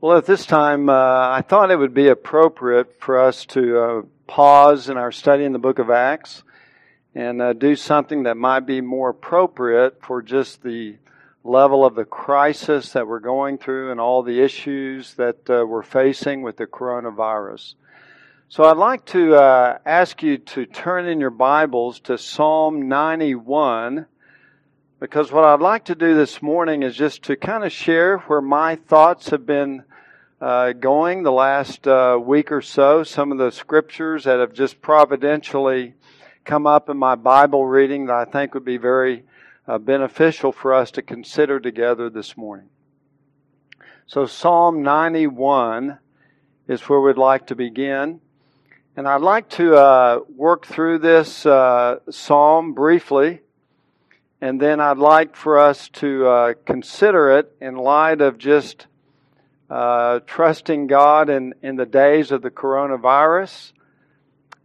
Well, at this time, uh, I thought it would be appropriate for us to uh, pause in our study in the book of Acts and uh, do something that might be more appropriate for just the level of the crisis that we're going through and all the issues that uh, we're facing with the coronavirus. So I'd like to uh, ask you to turn in your Bibles to Psalm 91 because what I'd like to do this morning is just to kind of share where my thoughts have been uh, going the last uh, week or so, some of the scriptures that have just providentially come up in my Bible reading that I think would be very uh, beneficial for us to consider together this morning. So, Psalm 91 is where we'd like to begin. And I'd like to uh, work through this uh, psalm briefly and then I'd like for us to uh, consider it in light of just uh, trusting God in, in the days of the coronavirus.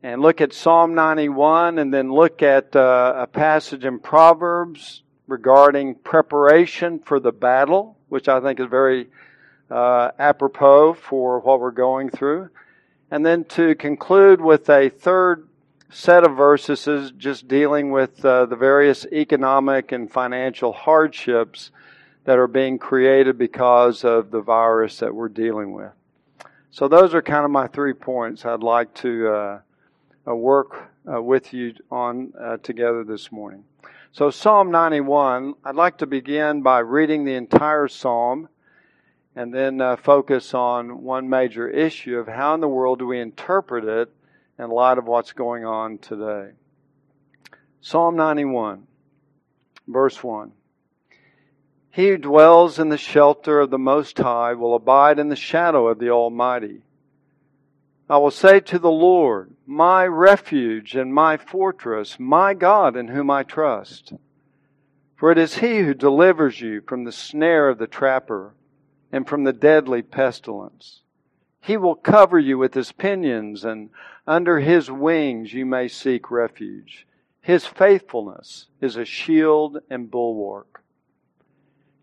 And look at Psalm 91 and then look at uh, a passage in Proverbs regarding preparation for the battle, which I think is very uh, apropos for what we're going through. And then to conclude with a third set of verses is just dealing with uh, the various economic and financial hardships that are being created because of the virus that we're dealing with. So those are kind of my three points I'd like to uh, uh, work uh, with you on uh, together this morning. So Psalm 91, I'd like to begin by reading the entire psalm and then uh, focus on one major issue of how in the world do we interpret it in light of what's going on today. Psalm 91, verse 1. He who dwells in the shelter of the Most High will abide in the shadow of the Almighty. I will say to the Lord, my refuge and my fortress, my God in whom I trust. For it is He who delivers you from the snare of the trapper and from the deadly pestilence. He will cover you with His pinions and under his wings you may seek refuge. His faithfulness is a shield and bulwark.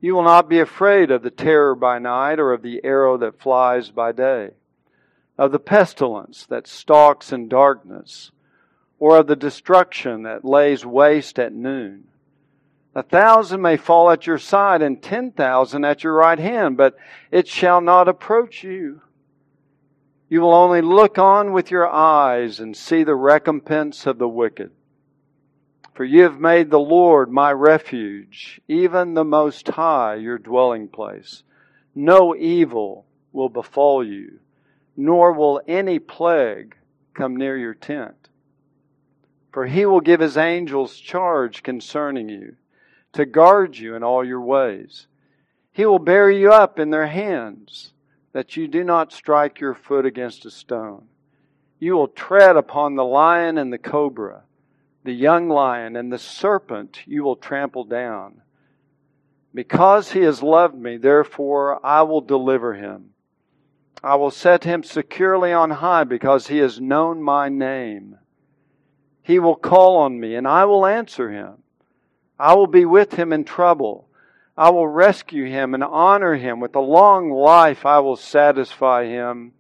You will not be afraid of the terror by night or of the arrow that flies by day, of the pestilence that stalks in darkness, or of the destruction that lays waste at noon. A thousand may fall at your side and ten thousand at your right hand, but it shall not approach you. You will only look on with your eyes and see the recompense of the wicked. For you have made the Lord my refuge, even the Most High your dwelling place. No evil will befall you, nor will any plague come near your tent. For he will give his angels charge concerning you, to guard you in all your ways. He will bear you up in their hands that you do not strike your foot against a stone. You will tread upon the lion and the cobra, the young lion and the serpent you will trample down. Because he has loved me, therefore I will deliver him. I will set him securely on high because he has known my name. He will call on me and I will answer him. I will be with him in trouble. I will rescue him and honor him. With a long life, I will satisfy him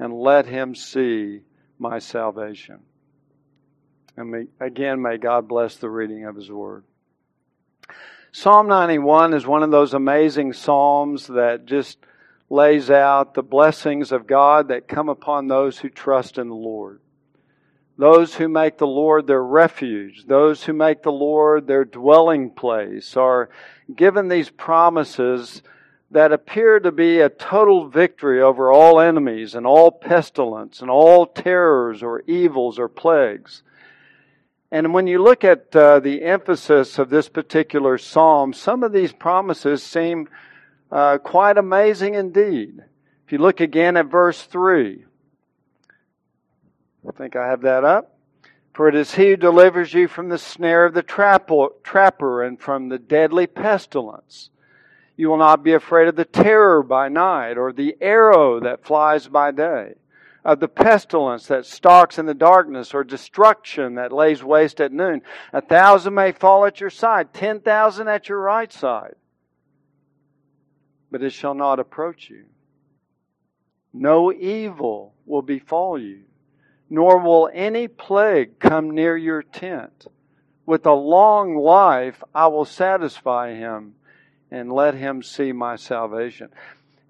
and let him see my salvation. And may, again, may God bless the reading of his word. Psalm 91 is one of those amazing psalms that just lays out the blessings of God that come upon those who trust in the Lord. Those who make the Lord their refuge, those who make the Lord their dwelling place, are given these promises that appear to be a total victory over all enemies and all pestilence and all terrors or evils or plagues. And when you look at uh, the emphasis of this particular psalm, some of these promises seem uh, quite amazing indeed. If you look again at verse 3, I think I have that up. For it is he who delivers you from the snare of the trapper and from the deadly pestilence. You will not be afraid of the terror by night or the arrow that flies by day, of the pestilence that stalks in the darkness or destruction that lays waste at noon. A thousand may fall at your side, ten thousand at your right side, but it shall not approach you. no evil will befall you, nor will any plague come near your tent. With a long life I will satisfy him and let him see my salvation.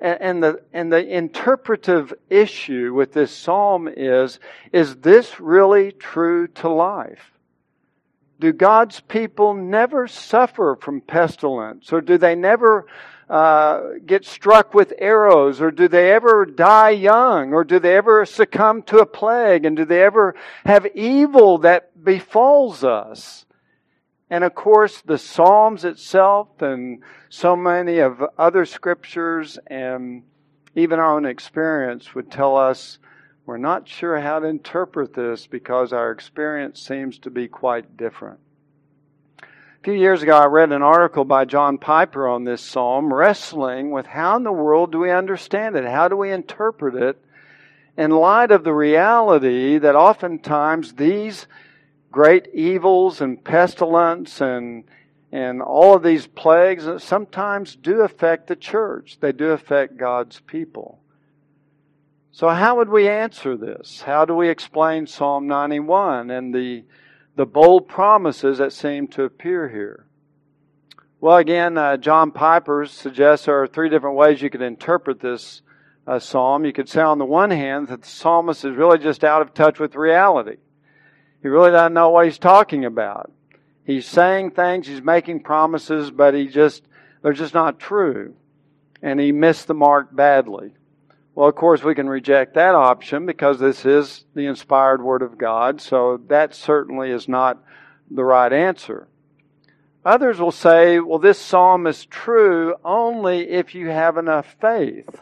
And, the, and the interpretive issue with this psalm is, is this really true to life? Do God's people never suffer from pestilence? Or do they never uh, get struck with arrows? Or do they ever die young? Or do they ever succumb to a plague? And do they ever have evil that befalls us? And of course, the Psalms itself and so many of other scriptures and even our own experience would tell us we're not sure how to interpret this because our experience seems to be quite different. A few years ago, I read an article by John Piper on this psalm, wrestling with how in the world do we understand it? How do we interpret it in light of the reality that oftentimes these great evils and pestilence and and all of these plagues sometimes do affect the church. They do affect God's people. So how would we answer this? How do we explain Psalm 91 and the the bold promises that seem to appear here? Well, again, uh, John Piper suggests there are three different ways you could interpret this uh, psalm. You could say, on the one hand, that the psalmist is really just out of touch with reality. He really doesn't know what he's talking about. He's saying things, he's making promises, but he just, they're just not true. And he missed the mark badly. Well, of course, we can reject that option because this is the inspired Word of God, so that certainly is not the right answer. Others will say, well, this psalm is true only if you have enough faith.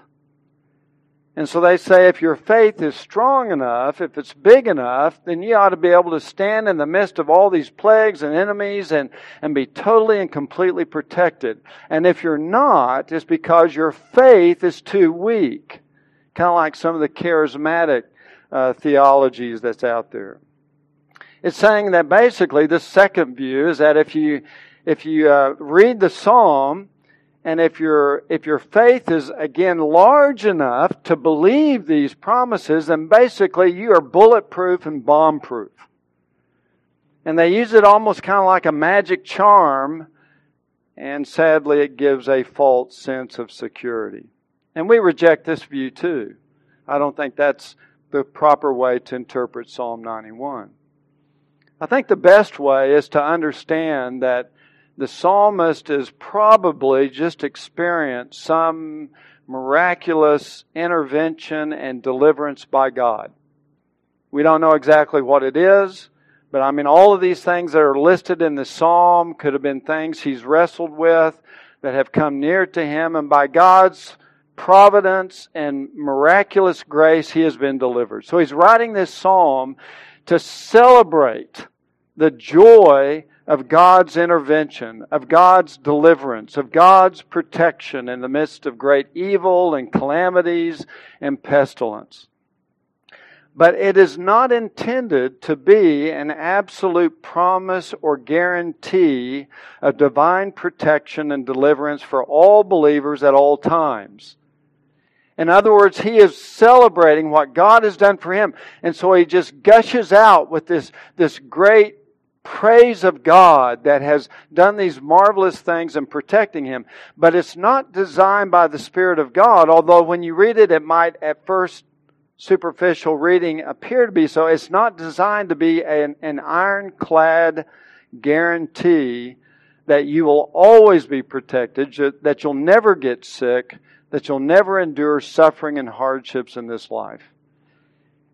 And so they say if your faith is strong enough, if it's big enough, then you ought to be able to stand in the midst of all these plagues and enemies and, and be totally and completely protected. And if you're not, it's because your faith is too weak. Kind of like some of the charismatic uh, theologies that's out there. It's saying that basically the second view is that if you if you uh, read the psalm and if your, if your faith is again large enough to believe these promises, then basically you are bulletproof and bombproof. And they use it almost kind of like a magic charm, and sadly it gives a false sense of security. And we reject this view too. I don't think that's the proper way to interpret Psalm 91. I think the best way is to understand that the psalmist has probably just experienced some miraculous intervention and deliverance by God. We don't know exactly what it is, but I mean, all of these things that are listed in the psalm could have been things he's wrestled with that have come near to him, and by God's providence and miraculous grace, he has been delivered. So he's writing this psalm to celebrate the joy of God's intervention, of God's deliverance, of God's protection in the midst of great evil and calamities and pestilence. But it is not intended to be an absolute promise or guarantee of divine protection and deliverance for all believers at all times. In other words, he is celebrating what God has done for him. And so he just gushes out with this, this great praise of God that has done these marvelous things in protecting him. But it's not designed by the Spirit of God, although when you read it, it might at first superficial reading appear to be so. It's not designed to be an, an ironclad guarantee that you will always be protected, that you'll never get sick, that you'll never endure suffering and hardships in this life.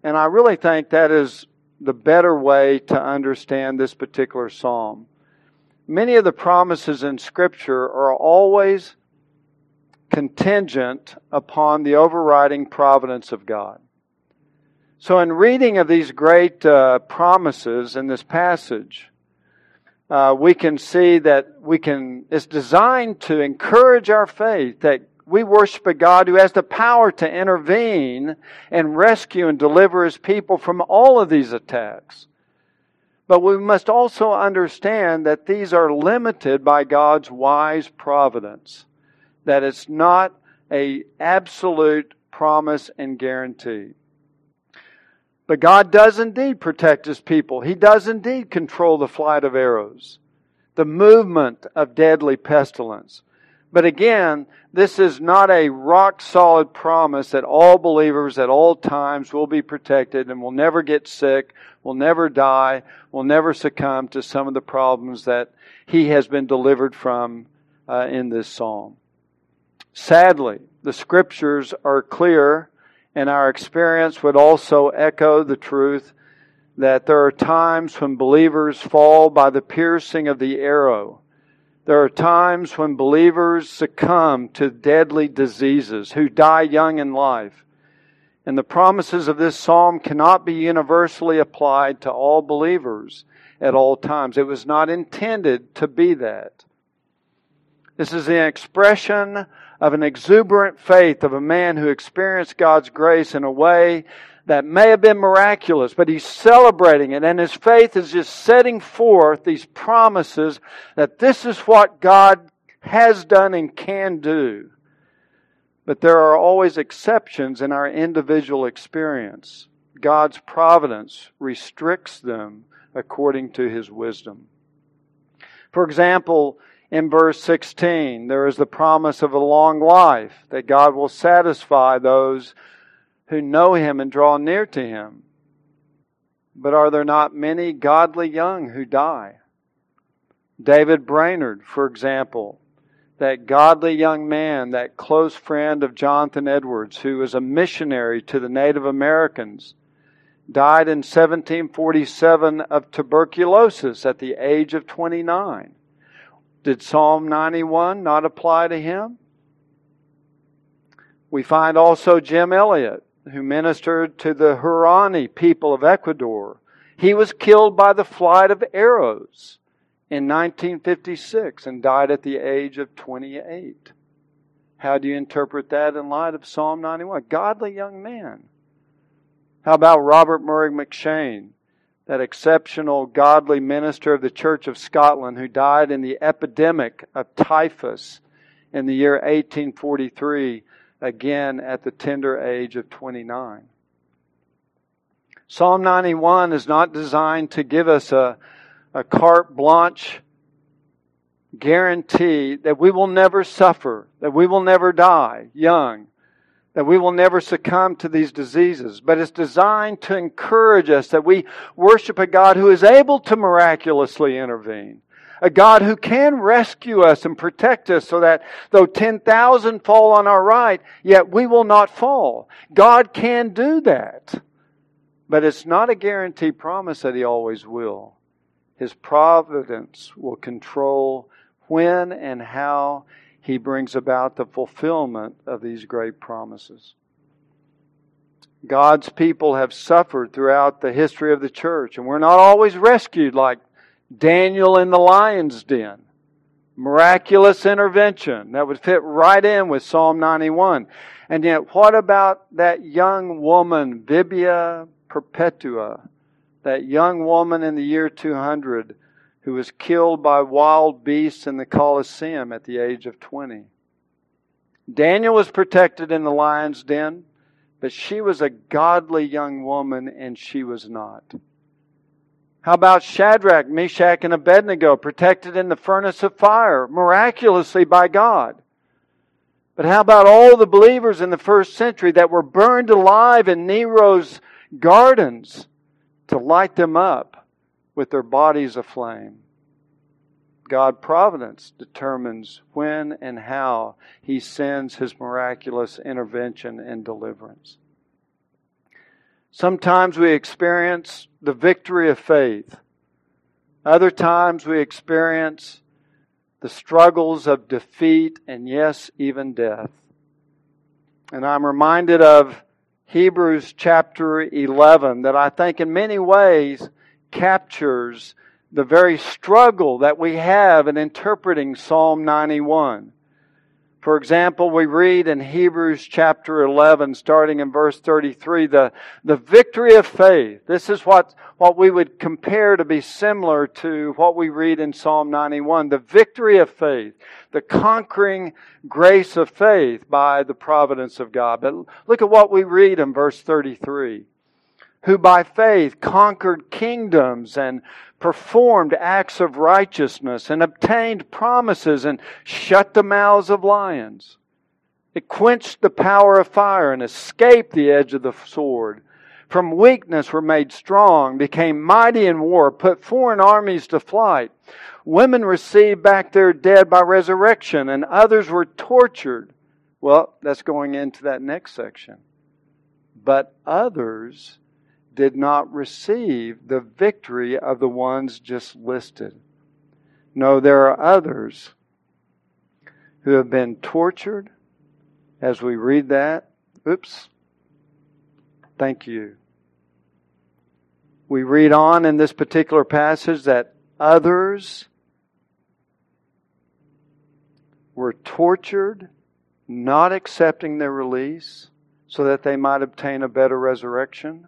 And I really think that is the better way to understand this particular psalm. Many of the promises in Scripture are always contingent upon the overriding providence of God. So, in reading of these great uh, promises in this passage, uh, we can see that we can, it's designed to encourage our faith that we worship a God who has the power to intervene and rescue and deliver his people from all of these attacks. But we must also understand that these are limited by God's wise providence. That it's not a absolute promise and guarantee. But God does indeed protect his people. He does indeed control the flight of arrows, the movement of deadly pestilence. But again, this is not a rock solid promise that all believers at all times will be protected and will never get sick, will never die, will never succumb to some of the problems that he has been delivered from uh, in this psalm. Sadly, the scriptures are clear, and our experience would also echo the truth that there are times when believers fall by the piercing of the arrow there are times when believers succumb to deadly diseases, who die young in life. And the promises of this psalm cannot be universally applied to all believers at all times. It was not intended to be that. This is the expression of an exuberant faith of a man who experienced God's grace in a way that may have been miraculous, but he's celebrating it, and his faith is just setting forth these promises that this is what God has done and can do. But there are always exceptions in our individual experience. God's providence restricts them according to his wisdom. For example, in verse 16, there is the promise of a long life, that God will satisfy those who know him and draw near to him. But are there not many godly young who die? David Brainerd, for example, that godly young man, that close friend of Jonathan Edwards, who was a missionary to the Native Americans, died in 1747 of tuberculosis at the age of 29. Did Psalm 91 not apply to him? We find also Jim Elliot, who ministered to the Huaorani people of Ecuador. He was killed by the flight of arrows in 1956 and died at the age of 28. How do you interpret that in light of Psalm 91? Godly young man. How about Robert Murray M'Cheyne, that exceptional godly minister of the Church of Scotland who died in the epidemic of typhus in the year 1843 again at the tender age of 29. Psalm 91 is not designed to give us a, a carte blanche guarantee that we will never suffer, that we will never die young, that we will never succumb to these diseases. But it's designed to encourage us that we worship a God who is able to miraculously intervene a God who can rescue us and protect us so that though 10,000 fall on our right, yet we will not fall. God can do that. But it's not a guaranteed promise that He always will. His providence will control when and how He brings about the fulfillment of these great promises. God's people have suffered throughout the history of the church, and we're not always rescued like Daniel in the lion's den. Miraculous intervention. That would fit right in with Psalm 91. And yet, what about that young woman, Vibia Perpetua, that young woman in the year 200 who was killed by wild beasts in the Colosseum at the age of 20? Daniel was protected in the lion's den, but she was a godly young woman and she was not. How about Shadrach, Meshach, and Abednego protected in the furnace of fire miraculously by God? But how about all the believers in the first century that were burned alive in Nero's gardens to light them up with their bodies aflame? God providence determines when and how he sends his miraculous intervention and deliverance. Sometimes we experience the victory of faith. Other times we experience the struggles of defeat and, yes, even death. And I'm reminded of Hebrews chapter 11 that I think in many ways captures the very struggle that we have in interpreting Psalm 91. For example, we read in Hebrews chapter 11, starting in verse 33, the, the victory of faith. This is what, what we would compare to be similar to what we read in Psalm 91. The victory of faith, the conquering grace of faith by the providence of God. But look at what we read in verse 33 who by faith conquered kingdoms and performed acts of righteousness and obtained promises and shut the mouths of lions. It quenched the power of fire and escaped the edge of the sword. From weakness were made strong, became mighty in war, put foreign armies to flight. Women received back their dead by resurrection, and others were tortured. Well, that's going into that next section. But others did not receive the victory of the ones just listed. No, there are others who have been tortured as we read that. Oops. Thank you. We read on in this particular passage that others were tortured, not accepting their release so that they might obtain a better resurrection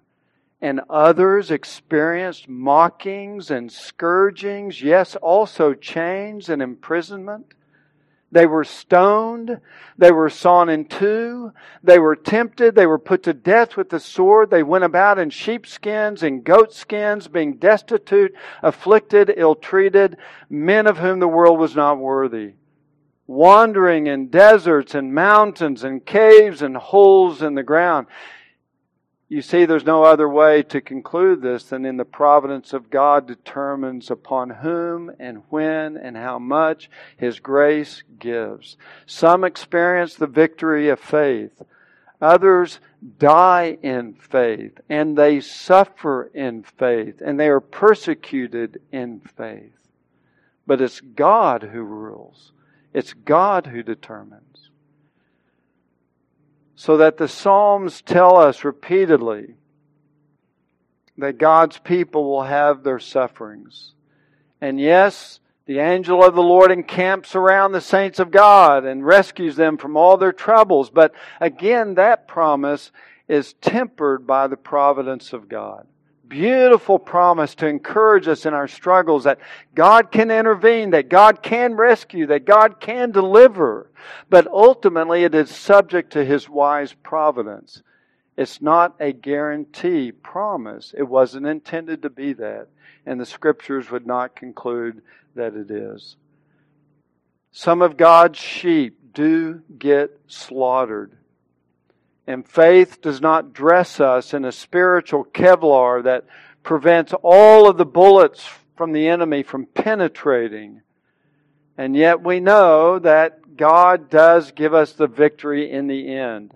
and others experienced mockings and scourgings, yes, also chains and imprisonment. They were stoned. They were sawn in two. They were tempted. They were put to death with the sword. They went about in sheepskins and goatskins, being destitute, afflicted, ill treated, men of whom the world was not worthy. Wandering in deserts and mountains and caves and holes in the ground. You see, there's no other way to conclude this than in the providence of God determines upon whom and when and how much His grace gives. Some experience the victory of faith. Others die in faith and they suffer in faith and they are persecuted in faith. But it's God who rules. It's God who determines so that the Psalms tell us repeatedly that God's people will have their sufferings. And yes, the angel of the Lord encamps around the saints of God and rescues them from all their troubles. But again, that promise is tempered by the providence of God beautiful promise to encourage us in our struggles that God can intervene, that God can rescue, that God can deliver. But ultimately, it is subject to His wise providence. It's not a guarantee promise. It wasn't intended to be that. And the scriptures would not conclude that it is. Some of God's sheep do get slaughtered and faith does not dress us in a spiritual Kevlar that prevents all of the bullets from the enemy from penetrating. And yet we know that God does give us the victory in the end.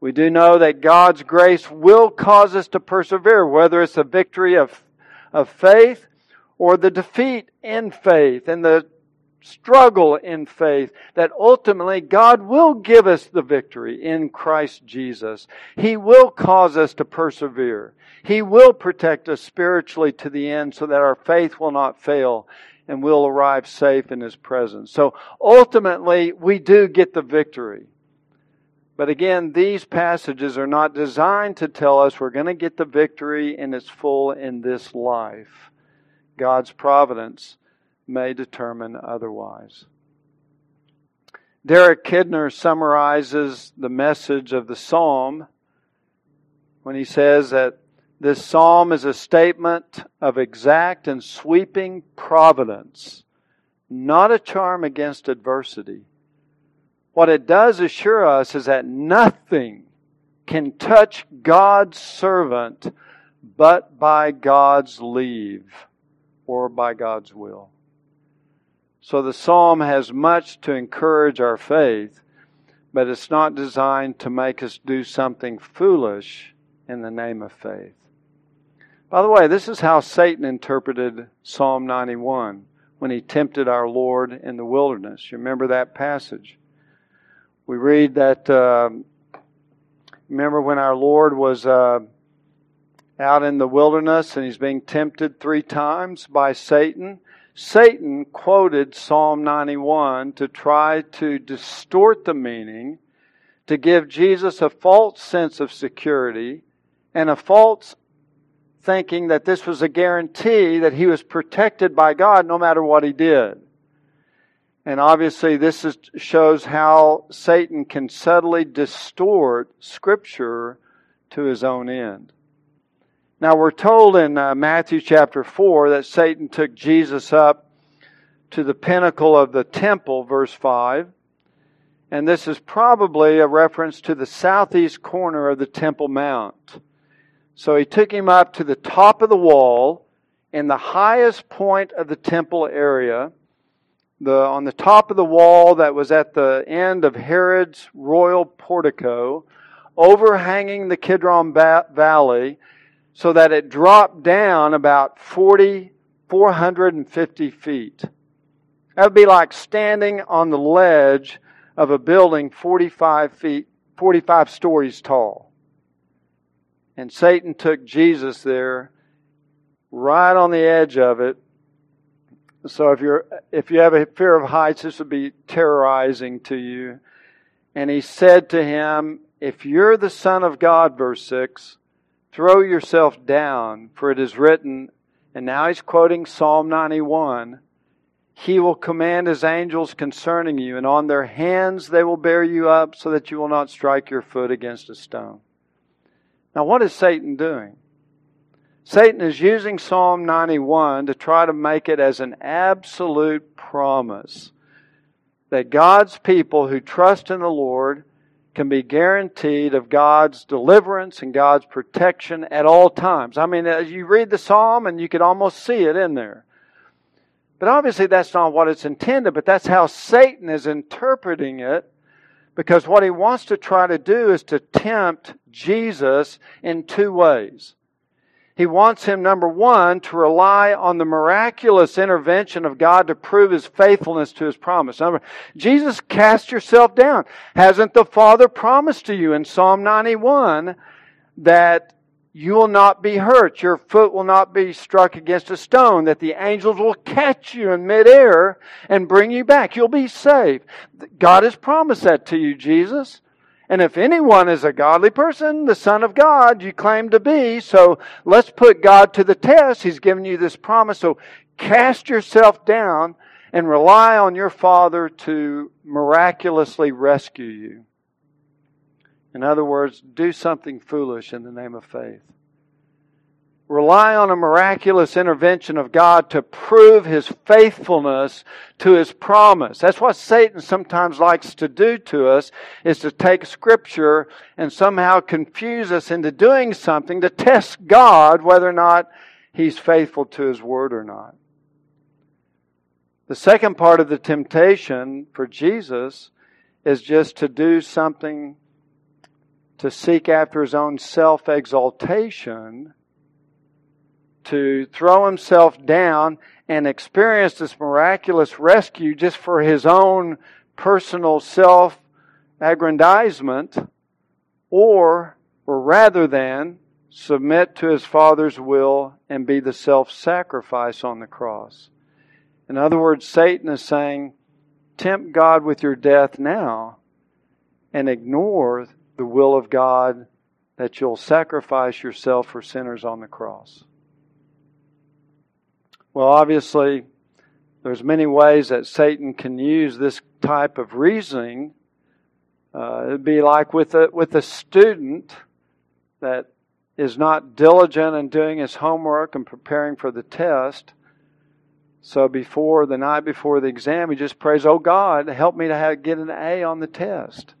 We do know that God's grace will cause us to persevere, whether it's a victory of, of faith or the defeat in faith and the struggle in faith that ultimately God will give us the victory in Christ Jesus. He will cause us to persevere. He will protect us spiritually to the end so that our faith will not fail and we'll arrive safe in His presence. So ultimately, we do get the victory. But again, these passages are not designed to tell us we're going to get the victory in its full in this life. God's providence may determine otherwise. Derek Kidner summarizes the message of the psalm when he says that this psalm is a statement of exact and sweeping providence, not a charm against adversity. What it does assure us is that nothing can touch God's servant but by God's leave or by God's will. So the psalm has much to encourage our faith, but it's not designed to make us do something foolish in the name of faith. By the way, this is how Satan interpreted Psalm 91 when he tempted our Lord in the wilderness. You remember that passage? We read that, uh, remember when our Lord was uh, out in the wilderness and he's being tempted three times by Satan? Satan quoted Psalm 91 to try to distort the meaning, to give Jesus a false sense of security and a false thinking that this was a guarantee that he was protected by God no matter what he did. And obviously, this is, shows how Satan can subtly distort Scripture to his own end. Now, we're told in uh, Matthew chapter 4 that Satan took Jesus up to the pinnacle of the temple, verse 5. And this is probably a reference to the southeast corner of the Temple Mount. So he took him up to the top of the wall in the highest point of the temple area the, on the top of the wall that was at the end of Herod's royal portico, overhanging the Kidron ba- Valley, so that it dropped down about 40, 450 feet. That would be like standing on the ledge of a building 45 feet, 45 stories tall. And Satan took Jesus there, right on the edge of it, so if you're if you have a fear of heights, this would be terrorizing to you. And he said to him, If you're the Son of God, verse 6, throw yourself down, for it is written, and now he's quoting Psalm 91 He will command His angels concerning you, and on their hands they will bear you up, so that you will not strike your foot against a stone. Now, what is Satan doing? Satan is using Psalm 91 to try to make it as an absolute promise that God's people who trust in the Lord can be guaranteed of God's deliverance and God's protection at all times. I mean, as you read the psalm and you could almost see it in there. But obviously that's not what it's intended, but that's how Satan is interpreting it because what he wants to try to do is to tempt Jesus in two ways. He wants him, number one, to rely on the miraculous intervention of God to prove his faithfulness to his promise. Number, Jesus, cast yourself down. Hasn't the Father promised to you in Psalm 91 that you will not be hurt, your foot will not be struck against a stone, that the angels will catch you in midair and bring you back. You'll be safe. God has promised that to you, Jesus. And if anyone is a godly person, the Son of God, you claim to be. So let's put God to the test. He's given you this promise. So cast yourself down and rely on your Father to miraculously rescue you. In other words, do something foolish in the name of faith rely on a miraculous intervention of God to prove his faithfulness to his promise. That's what Satan sometimes likes to do to us is to take scripture and somehow confuse us into doing something to test God whether or not he's faithful to his word or not. The second part of the temptation for Jesus is just to do something to seek after his own self exaltation to throw himself down and experience this miraculous rescue just for his own personal self aggrandizement, or, or rather than submit to his Father's will and be the self sacrifice on the cross. In other words, Satan is saying, tempt God with your death now and ignore the will of God that you'll sacrifice yourself for sinners on the cross. Well, obviously, there's many ways that Satan can use this type of reasoning. Uh, it'd be like with a, with a student that is not diligent in doing his homework and preparing for the test. So before the night before the exam, he just prays, "Oh God, help me to have, get an A on the test."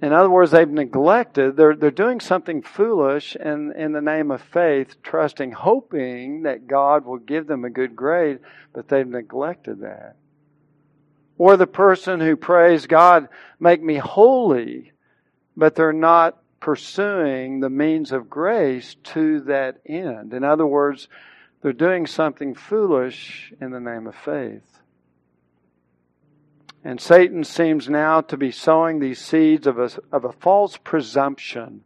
In other words, they've neglected, they're, they're doing something foolish in, in the name of faith, trusting, hoping that God will give them a good grade, but they've neglected that. Or the person who prays, God, make me holy, but they're not pursuing the means of grace to that end. In other words, they're doing something foolish in the name of faith. And Satan seems now to be sowing these seeds of a, of a false presumption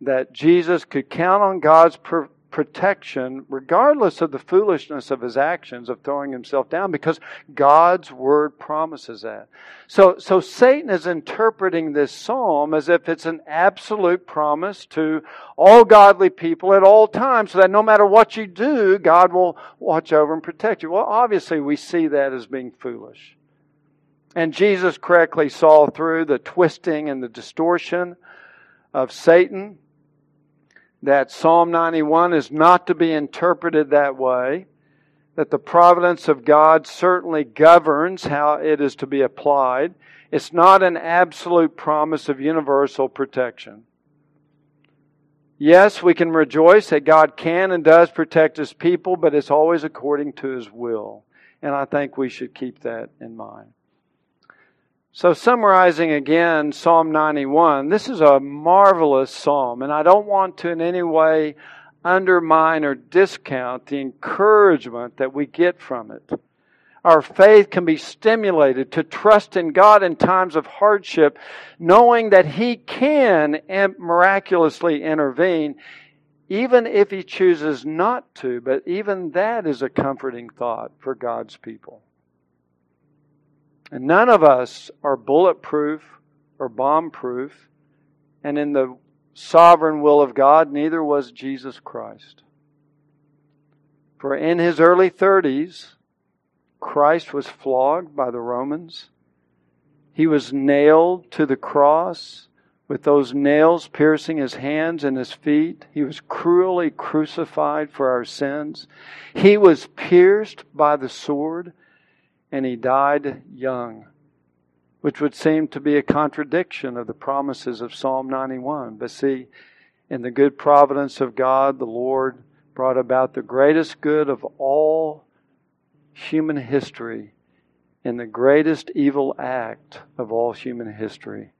that Jesus could count on God's protection, regardless of the foolishness of his actions of throwing himself down, because God's word promises that. So, so Satan is interpreting this psalm as if it's an absolute promise to all godly people at all times, so that no matter what you do, God will watch over and protect you. Well, obviously, we see that as being foolish. And Jesus correctly saw through the twisting and the distortion of Satan that Psalm 91 is not to be interpreted that way, that the providence of God certainly governs how it is to be applied. It's not an absolute promise of universal protection. Yes, we can rejoice that God can and does protect His people, but it's always according to His will. And I think we should keep that in mind. So, summarizing again Psalm 91, this is a marvelous psalm, and I don't want to in any way undermine or discount the encouragement that we get from it. Our faith can be stimulated to trust in God in times of hardship, knowing that He can miraculously intervene, even if He chooses not to. But even that is a comforting thought for God's people. And none of us are bulletproof or bomb proof. And in the sovereign will of God, neither was Jesus Christ. For in his early 30s, Christ was flogged by the Romans. He was nailed to the cross with those nails piercing his hands and his feet. He was cruelly crucified for our sins. He was pierced by the sword and he died young, which would seem to be a contradiction of the promises of Psalm 91. But see, in the good providence of God, the Lord brought about the greatest good of all human history in the greatest evil act of all human history.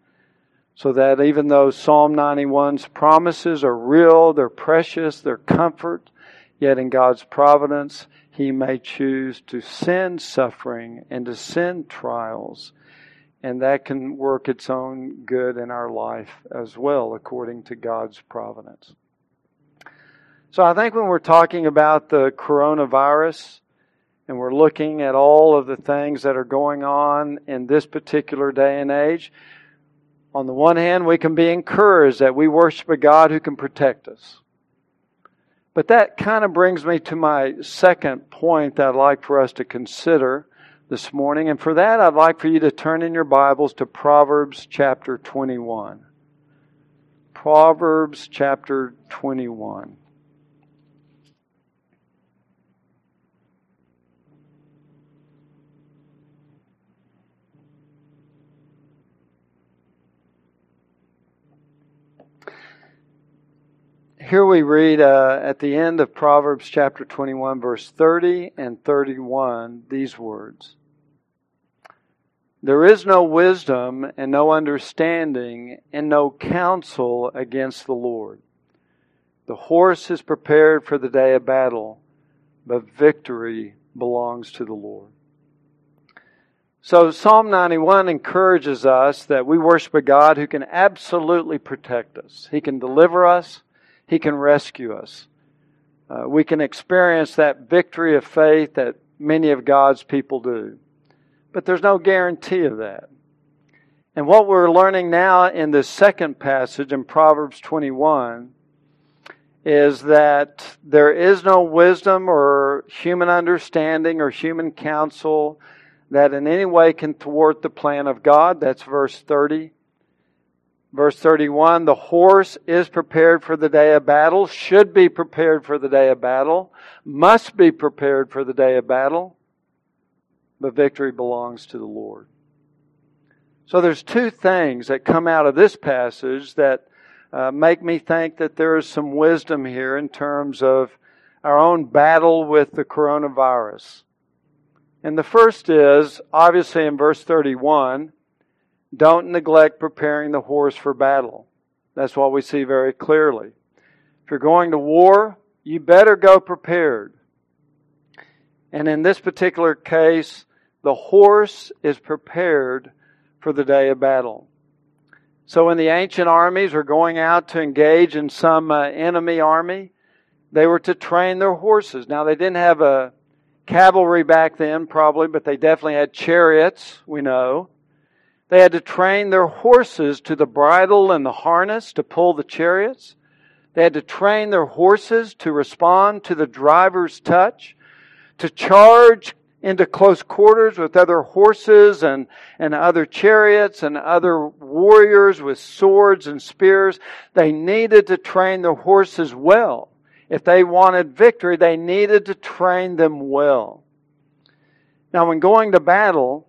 So that even though Psalm 91's promises are real, they're precious, they're comfort, yet in God's providence, he may choose to send suffering and to send trials, and that can work its own good in our life as well, according to God's providence. So I think when we're talking about the coronavirus, and we're looking at all of the things that are going on in this particular day and age, on the one hand, we can be encouraged that we worship a God who can protect us. But that kind of brings me to my second point that I'd like for us to consider this morning. And for that, I'd like for you to turn in your Bibles to Proverbs chapter 21. Proverbs chapter 21. Here we read uh, at the end of Proverbs chapter 21, verse 30 and 31, these words There is no wisdom and no understanding and no counsel against the Lord. The horse is prepared for the day of battle, but victory belongs to the Lord. So Psalm 91 encourages us that we worship a God who can absolutely protect us. He can deliver us. He can rescue us. Uh, we can experience that victory of faith that many of God's people do. But there's no guarantee of that. And what we're learning now in this second passage in Proverbs 21 is that there is no wisdom or human understanding or human counsel that in any way can thwart the plan of God. That's verse 30. Verse 31 The horse is prepared for the day of battle, should be prepared for the day of battle, must be prepared for the day of battle, but victory belongs to the Lord. So there's two things that come out of this passage that uh, make me think that there is some wisdom here in terms of our own battle with the coronavirus. And the first is, obviously in verse 31, don't neglect preparing the horse for battle. That's what we see very clearly. If you're going to war, you better go prepared. And in this particular case, the horse is prepared for the day of battle. So when the ancient armies were going out to engage in some uh, enemy army, They were to train their horses. Now, they didn't have a cavalry back then, probably, but they definitely had chariots, we know. They had to train their horses to the bridle and the harness to pull the chariots. They had to train their horses to respond to the driver's touch, to charge into close quarters with other horses and, and other chariots and other warriors with swords and spears. They needed to train their horses well. If they wanted victory, they needed to train them well. Now, when going to battle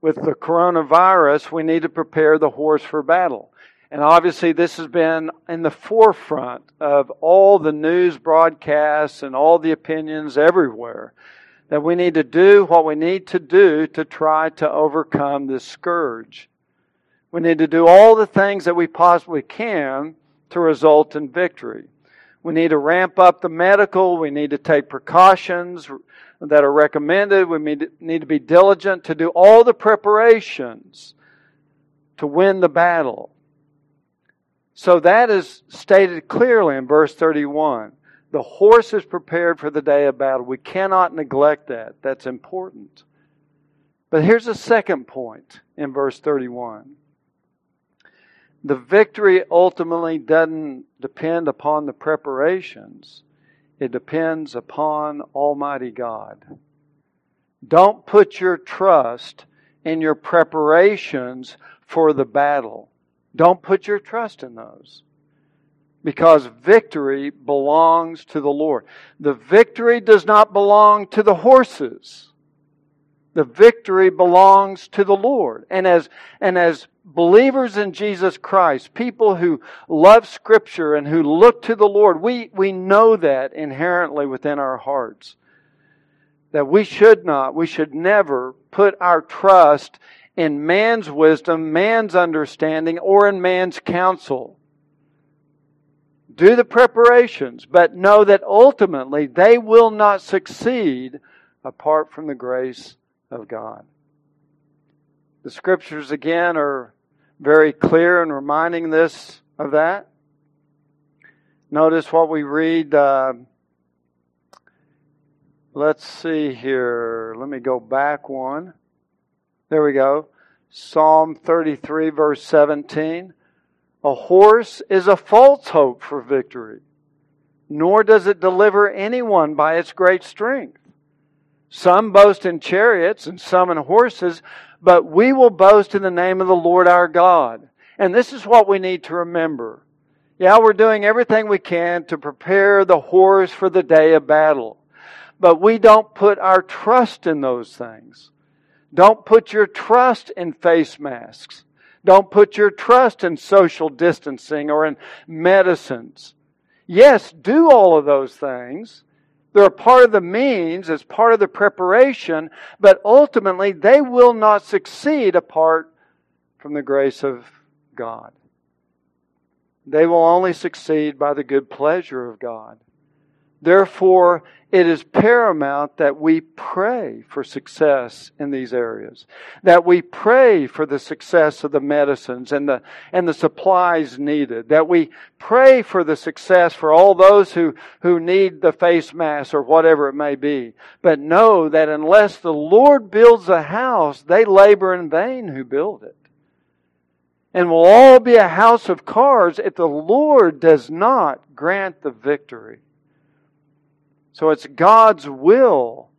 with the coronavirus, we need to prepare the horse for battle. And obviously, this has been in the forefront of all the news broadcasts and all the opinions everywhere that we need to do what we need to do to try to overcome this scourge. We need to do all the things that we possibly can to result in victory. We need to ramp up the medical. We need to take precautions that are recommended. We need to be diligent to do all the preparations to win the battle. So that is stated clearly in verse 31. The horse is prepared for the day of battle. We cannot neglect that. That's important. But here's a second point in verse 31. The victory ultimately doesn't depend upon the preparations, it depends upon Almighty God. Don't put your trust in your preparations for the battle. Don't put your trust in those because victory belongs to the Lord. The victory does not belong to the horses. The victory belongs to the Lord. And as, and as believers in Jesus Christ, people who love Scripture and who look to the Lord, we, we know that inherently within our hearts. That we should not, we should never put our trust in man's wisdom, man's understanding, or in man's counsel do the preparations, but know that ultimately they will not succeed apart from the grace of God. The scriptures again are very clear in reminding this of that. Notice what we read. Uh, let's see here. Let me go back one. There we go. Psalm 33, verse 17. A horse is a false hope for victory, nor does it deliver anyone by its great strength. Some boast in chariots and some in horses, but we will boast in the name of the Lord our God. And this is what we need to remember. Yeah, we're doing everything we can to prepare the horse for the day of battle. But we don't put our trust in those things. Don't put your trust in face masks. Don't put your trust in social distancing or in medicines. Yes, do all of those things. They're part of the means, as part of the preparation, but ultimately they will not succeed apart from the grace of God. They will only succeed by the good pleasure of God. Therefore, it is paramount that we pray for success in these areas. That we pray for the success of the medicines and the, and the supplies needed. That we pray for the success for all those who, who need the face mask or whatever it may be. But know that unless the Lord builds a house, they labor in vain who build it. And will all be a house of cards if the Lord does not grant the victory. So it's God's will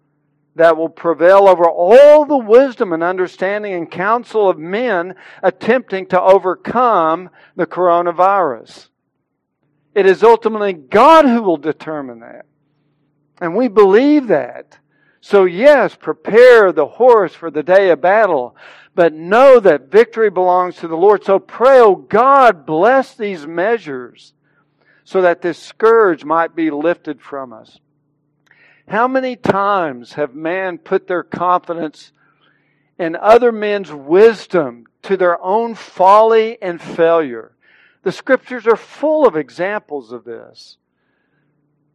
that will prevail over all the wisdom and understanding and counsel of men attempting to overcome the coronavirus. It is ultimately God who will determine that. And we believe that. So yes, prepare the horse for the day of battle, but know that victory belongs to the Lord. So pray, oh God, bless these measures so that this scourge might be lifted from us. How many times have man put their confidence in other men's wisdom to their own folly and failure? The scriptures are full of examples of this.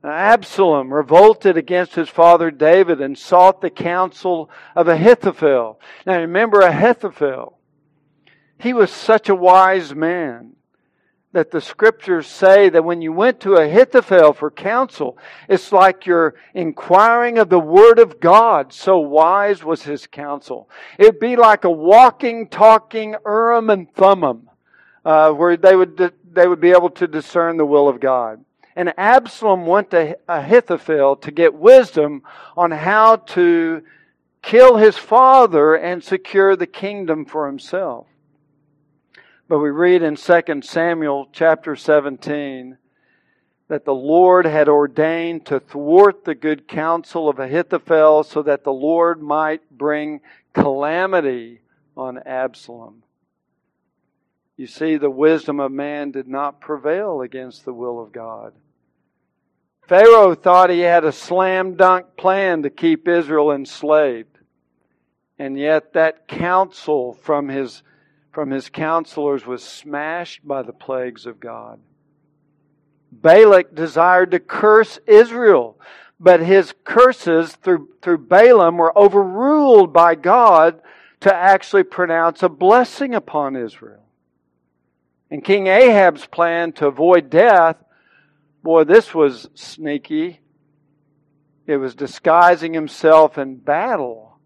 Absalom revolted against his father David and sought the counsel of Ahithophel. Now remember Ahithophel. He was such a wise man that the scriptures say that when you went to Ahithophel for counsel, it's like you're inquiring of the word of God. So wise was his counsel. It'd be like a walking, talking Urim and Thummim, uh, where they would, they would be able to discern the will of God. And Absalom went to Ahithophel to get wisdom on how to kill his father and secure the kingdom for himself. But we read in 2 Samuel chapter 17 that the Lord had ordained to thwart the good counsel of Ahithophel so that the Lord might bring calamity on Absalom. You see, the wisdom of man did not prevail against the will of God. Pharaoh thought he had a slam dunk plan to keep Israel enslaved. And yet that counsel from his from his counselors was smashed by the plagues of God. Balak desired to curse Israel, but his curses through, through Balaam were overruled by God to actually pronounce a blessing upon Israel. And King Ahab's plan to avoid death, boy, this was sneaky. It was disguising himself in battle.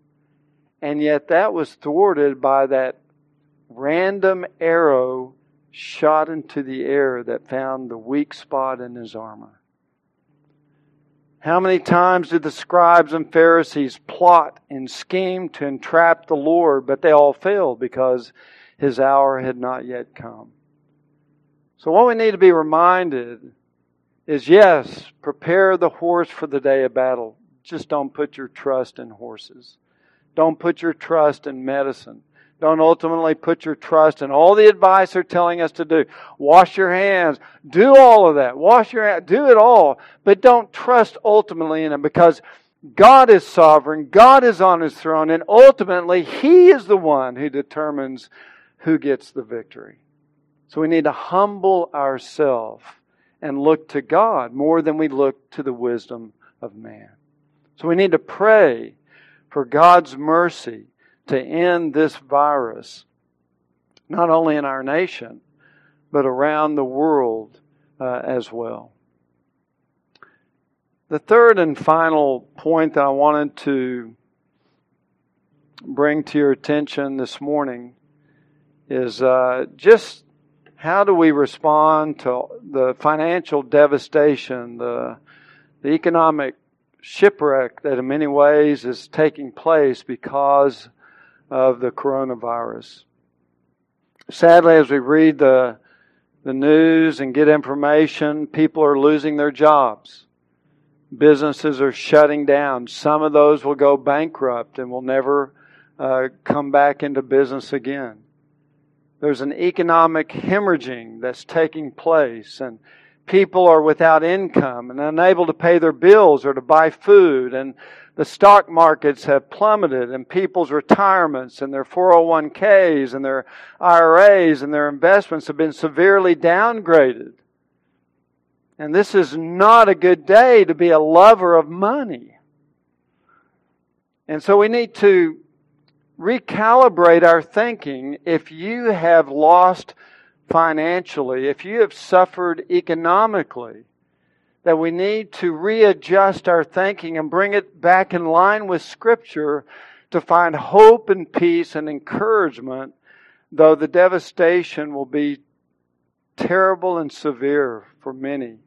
And yet that was thwarted by that random arrow shot into the air that found the weak spot in his armor. How many times did the scribes and Pharisees plot and scheme to entrap the Lord, but they all failed because his hour had not yet come? So, what we need to be reminded is yes, prepare the horse for the day of battle. Just don't put your trust in horses. Don't put your trust in medicine. Don't ultimately put your trust in all the advice they're telling us to do. Wash your hands. Do all of that. Wash your hands. Do it all. But don't trust ultimately in it because God is sovereign. God is on his throne. And ultimately, he is the one who determines who gets the victory. So we need to humble ourselves and look to God more than we look to the wisdom of man. So we need to pray for God's mercy to end this virus, not only in our nation, but around the world uh, as well. The third and final point that I wanted to bring to your attention this morning is uh, just how do we respond to the financial devastation, the, the economic shipwreck that in many ways is taking place because of the coronavirus. Sadly, as we read the, the news and get information, people are losing their jobs. Businesses are shutting down. Some of those will go bankrupt and will never uh, come back into business again. There's an economic hemorrhaging that's taking place, and people are without income and unable to pay their bills or to buy food, and the stock markets have plummeted and people's retirements and their 401ks and their IRAs and their investments have been severely downgraded. And this is not a good day to be a lover of money. And so we need to recalibrate our thinking if you have lost financially, if you have suffered economically, that we need to readjust our thinking and bring it back in line with Scripture to find hope and peace and encouragement, though the devastation will be terrible and severe for many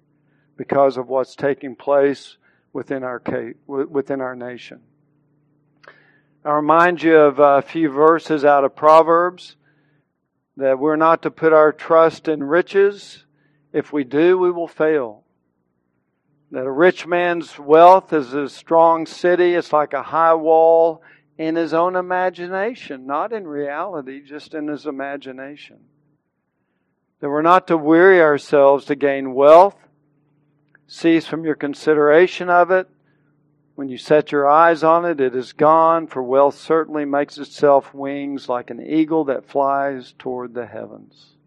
because of what's taking place within our within our nation. I remind you of a few verses out of Proverbs that we're not to put our trust in riches. If we do, we will fail that a rich man's wealth is a strong city. It's like a high wall in his own imagination, not in reality, just in his imagination. That we're not to weary ourselves to gain wealth. Cease from your consideration of it. When you set your eyes on it, it is gone, for wealth certainly makes itself wings like an eagle that flies toward the heavens.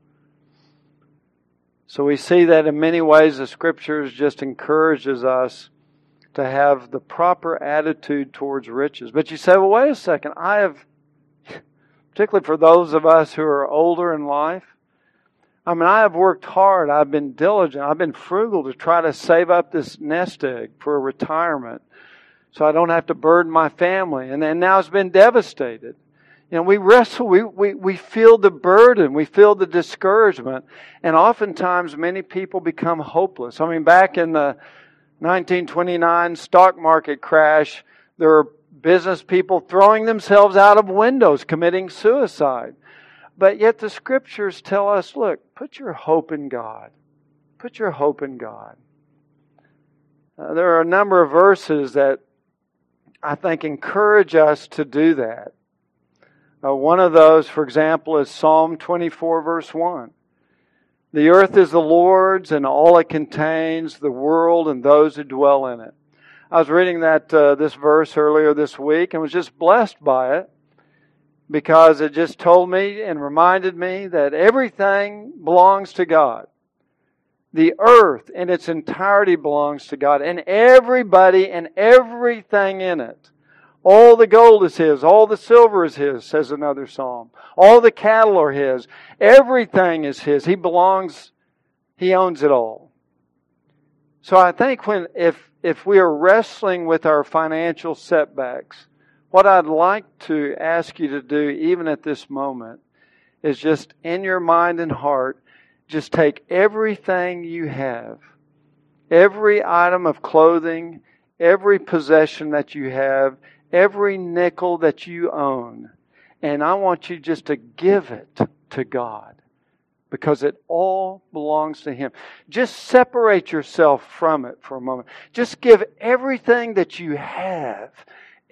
So we see that in many ways the scriptures just encourages us to have the proper attitude towards riches. But you say, well, wait a second. I have, particularly for those of us who are older in life, I mean, I have worked hard. I've been diligent. I've been frugal to try to save up this nest egg for retirement so I don't have to burden my family. And then now it's been devastated. You know, we wrestle, we, we, we feel the burden, we feel the discouragement, and oftentimes many people become hopeless. I mean, back in the 1929 stock market crash, there were business people throwing themselves out of windows, committing suicide. But yet the scriptures tell us look, put your hope in God. Put your hope in God. Uh, there are a number of verses that I think encourage us to do that. Uh, one of those, for example, is Psalm 24, verse 1. The earth is the Lord's and all it contains, the world and those who dwell in it. I was reading that uh, this verse earlier this week and was just blessed by it because it just told me and reminded me that everything belongs to God. The earth in its entirety belongs to God, and everybody and everything in it. All the gold is His, all the silver is His, says another psalm. All the cattle are His. Everything is His. He belongs, He owns it all. So I think when, if, if we are wrestling with our financial setbacks, what I'd like to ask you to do, even at this moment, is just in your mind and heart, just take everything you have, every item of clothing, every possession that you have, every nickel that you own, and I want you just to give it to God because it all belongs to Him. Just separate yourself from it for a moment. Just give everything that you have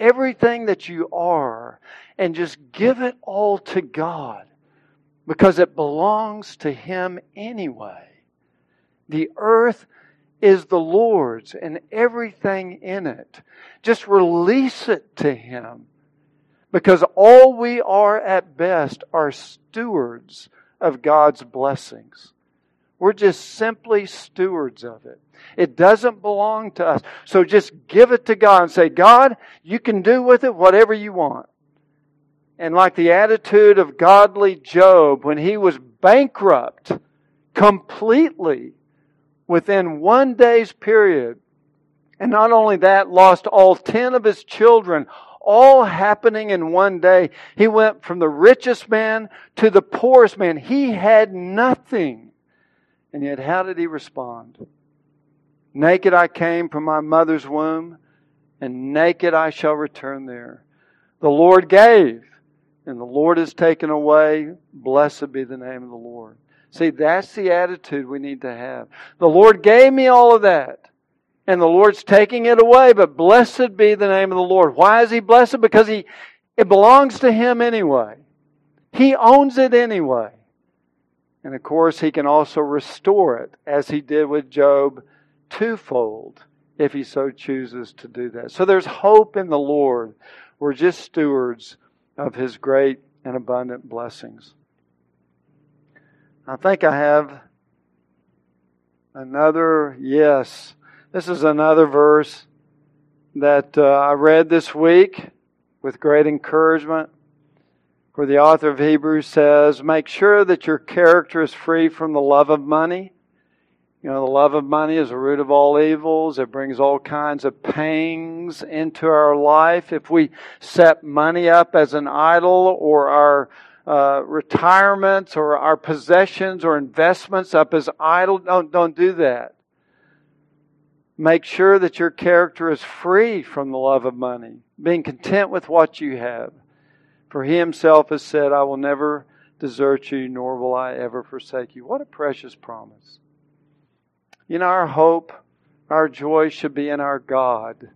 everything that you are and just give it all to God because it belongs to Him anyway. The earth is the Lord's and everything in it. Just release it to Him because all we are at best are stewards of God's blessings. We're just simply stewards of it. It doesn't belong to us. So just give it to God and say, God, you can do with it whatever you want. And like the attitude of godly Job when he was bankrupt completely within one day's period, and not only that, lost all ten of his children, all happening in one day. He went from the richest man to the poorest man. He had nothing. And yet, how did he respond? Naked I came from my mother's womb, and naked I shall return there. The Lord gave, and the Lord has taken away. Blessed be the name of the Lord. See, that's the attitude we need to have. The Lord gave me all of that, and the Lord's taking it away, but blessed be the name of the Lord. Why is He blessed? Because He, it belongs to Him anyway. He owns it anyway. And of course, He can also restore it, as He did with Job twofold if he so chooses to do that. So there's hope in the Lord. We're just stewards of his great and abundant blessings. I think I have another, yes, this is another verse that uh, I read this week with great encouragement. Where the author of Hebrews says, Make sure that your character is free from the love of money you know, the love of money is the root of all evils. It brings all kinds of pangs into our life. If we set money up as an idol or our uh, retirements or our possessions or investments up as idol. don't, don't do that. Make sure that your character is free from the love of money, being content with what you have. For he himself has said, I will never desert you, nor will I ever forsake you. What a precious promise. You know, our hope, our joy should be in our God,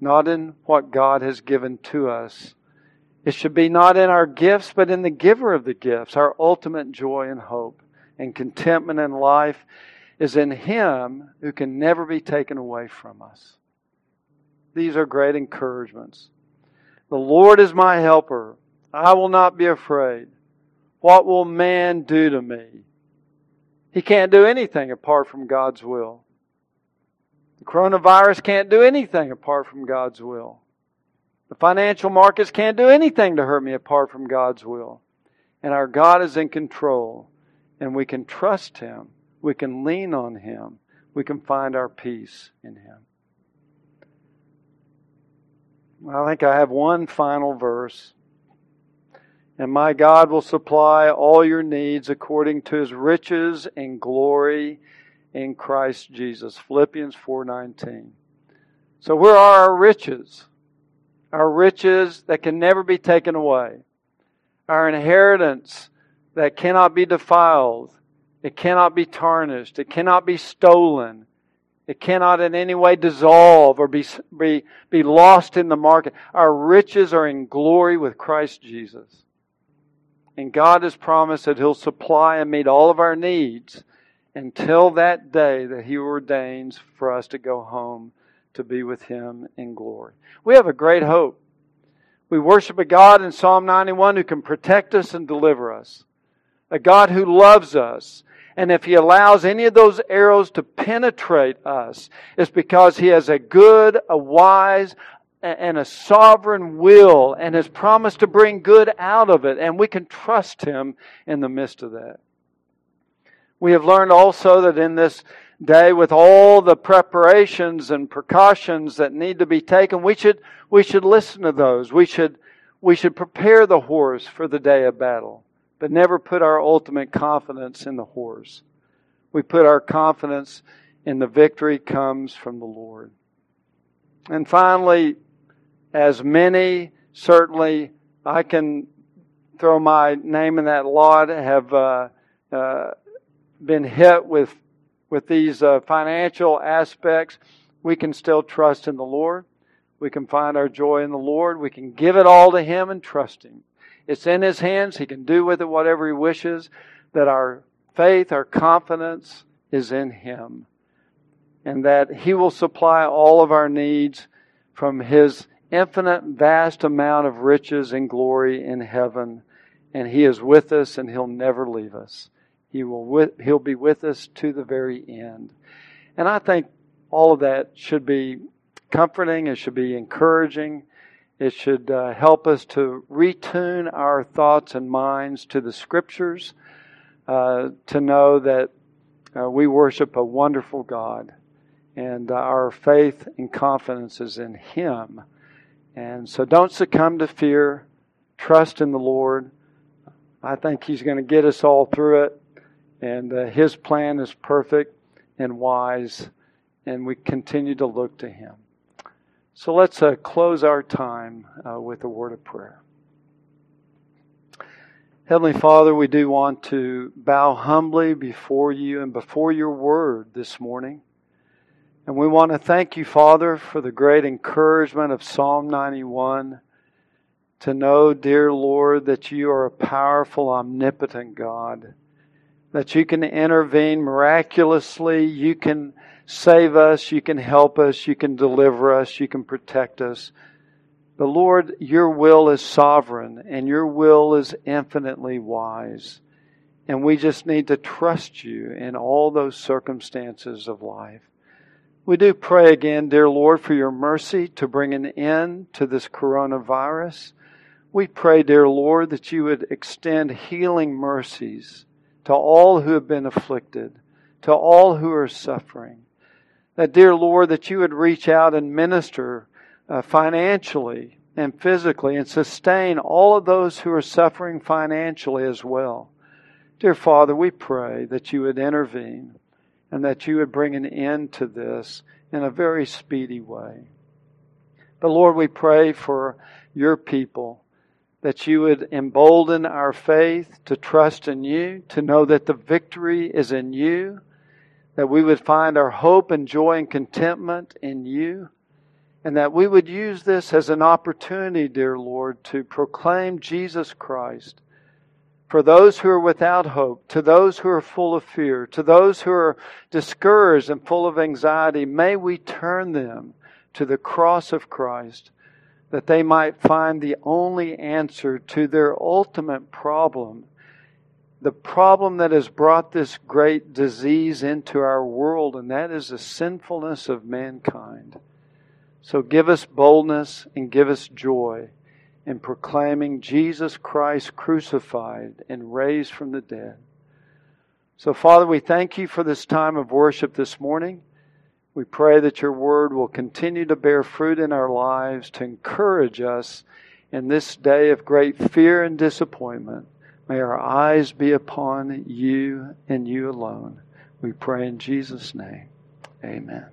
not in what God has given to us. It should be not in our gifts, but in the giver of the gifts. Our ultimate joy and hope and contentment in life is in Him who can never be taken away from us. These are great encouragements. The Lord is my helper. I will not be afraid. What will man do to me? He can't do anything apart from God's will. The coronavirus can't do anything apart from God's will. The financial markets can't do anything to hurt me apart from God's will. And our God is in control. and we can trust Him. We can lean on Him. We can find our peace in Him. I think I have one final verse. And my God will supply all your needs according to his riches and glory in Christ Jesus. Philippians 4:19. So where are our riches? Our riches that can never be taken away. Our inheritance that cannot be defiled. It cannot be tarnished. It cannot be stolen. It cannot in any way dissolve or be, be, be lost in the market. Our riches are in glory with Christ Jesus. And God has promised that He'll supply and meet all of our needs until that day that He ordains for us to go home to be with Him in glory. We have a great hope. We worship a God in Psalm 91 who can protect us and deliver us. A God who loves us. And if He allows any of those arrows to penetrate us, it's because He has a good, a wise, and a sovereign will and has promised to bring good out of it, and we can trust Him in the midst of that. We have learned also that in this day, with all the preparations and precautions that need to be taken, we should, we should listen to those. We should, we should prepare the horse for the day of battle, but never put our ultimate confidence in the horse. We put our confidence in the victory comes from the Lord. And finally, as many, certainly I can throw my name in that lot, have uh, uh, been hit with, with these uh, financial aspects, we can still trust in the Lord. We can find our joy in the Lord. We can give it all to Him and trust Him. It's in His hands. He can do with it whatever He wishes. That our faith, our confidence is in Him. And that He will supply all of our needs from His infinite, vast amount of riches and glory in heaven. And He is with us and He'll never leave us. He will with, He'll be with us to the very end. And I think all of that should be comforting. It should be encouraging. It should uh, help us to retune our thoughts and minds to the Scriptures, uh, to know that uh, we worship a wonderful God, and uh, our faith and confidence is in Him. And so don't succumb to fear. Trust in the Lord. I think He's going to get us all through it. And uh, His plan is perfect and wise. And we continue to look to Him. So let's uh, close our time uh, with a word of prayer. Heavenly Father, we do want to bow humbly before you and before your word this morning. And we want to thank you, Father, for the great encouragement of Psalm 91 to know, dear Lord, that you are a powerful, omnipotent God, that you can intervene miraculously, you can save us, you can help us, you can deliver us, you can protect us. But Lord, your will is sovereign and your will is infinitely wise. And we just need to trust you in all those circumstances of life. We do pray again, dear Lord, for your mercy to bring an end to this coronavirus. We pray, dear Lord, that you would extend healing mercies to all who have been afflicted, to all who are suffering. That, dear Lord, that you would reach out and minister uh, financially and physically and sustain all of those who are suffering financially as well. Dear Father, we pray that you would intervene and that you would bring an end to this in a very speedy way. But Lord, we pray for your people that you would embolden our faith to trust in you, to know that the victory is in you, that we would find our hope and joy and contentment in you, and that we would use this as an opportunity, dear Lord, to proclaim Jesus Christ for those who are without hope, to those who are full of fear, to those who are discouraged and full of anxiety, may we turn them to the cross of Christ that they might find the only answer to their ultimate problem. The problem that has brought this great disease into our world, and that is the sinfulness of mankind. So give us boldness and give us joy in proclaiming Jesus Christ crucified and raised from the dead. So, Father, we thank you for this time of worship this morning. We pray that your word will continue to bear fruit in our lives to encourage us in this day of great fear and disappointment. May our eyes be upon you and you alone. We pray in Jesus' name. Amen.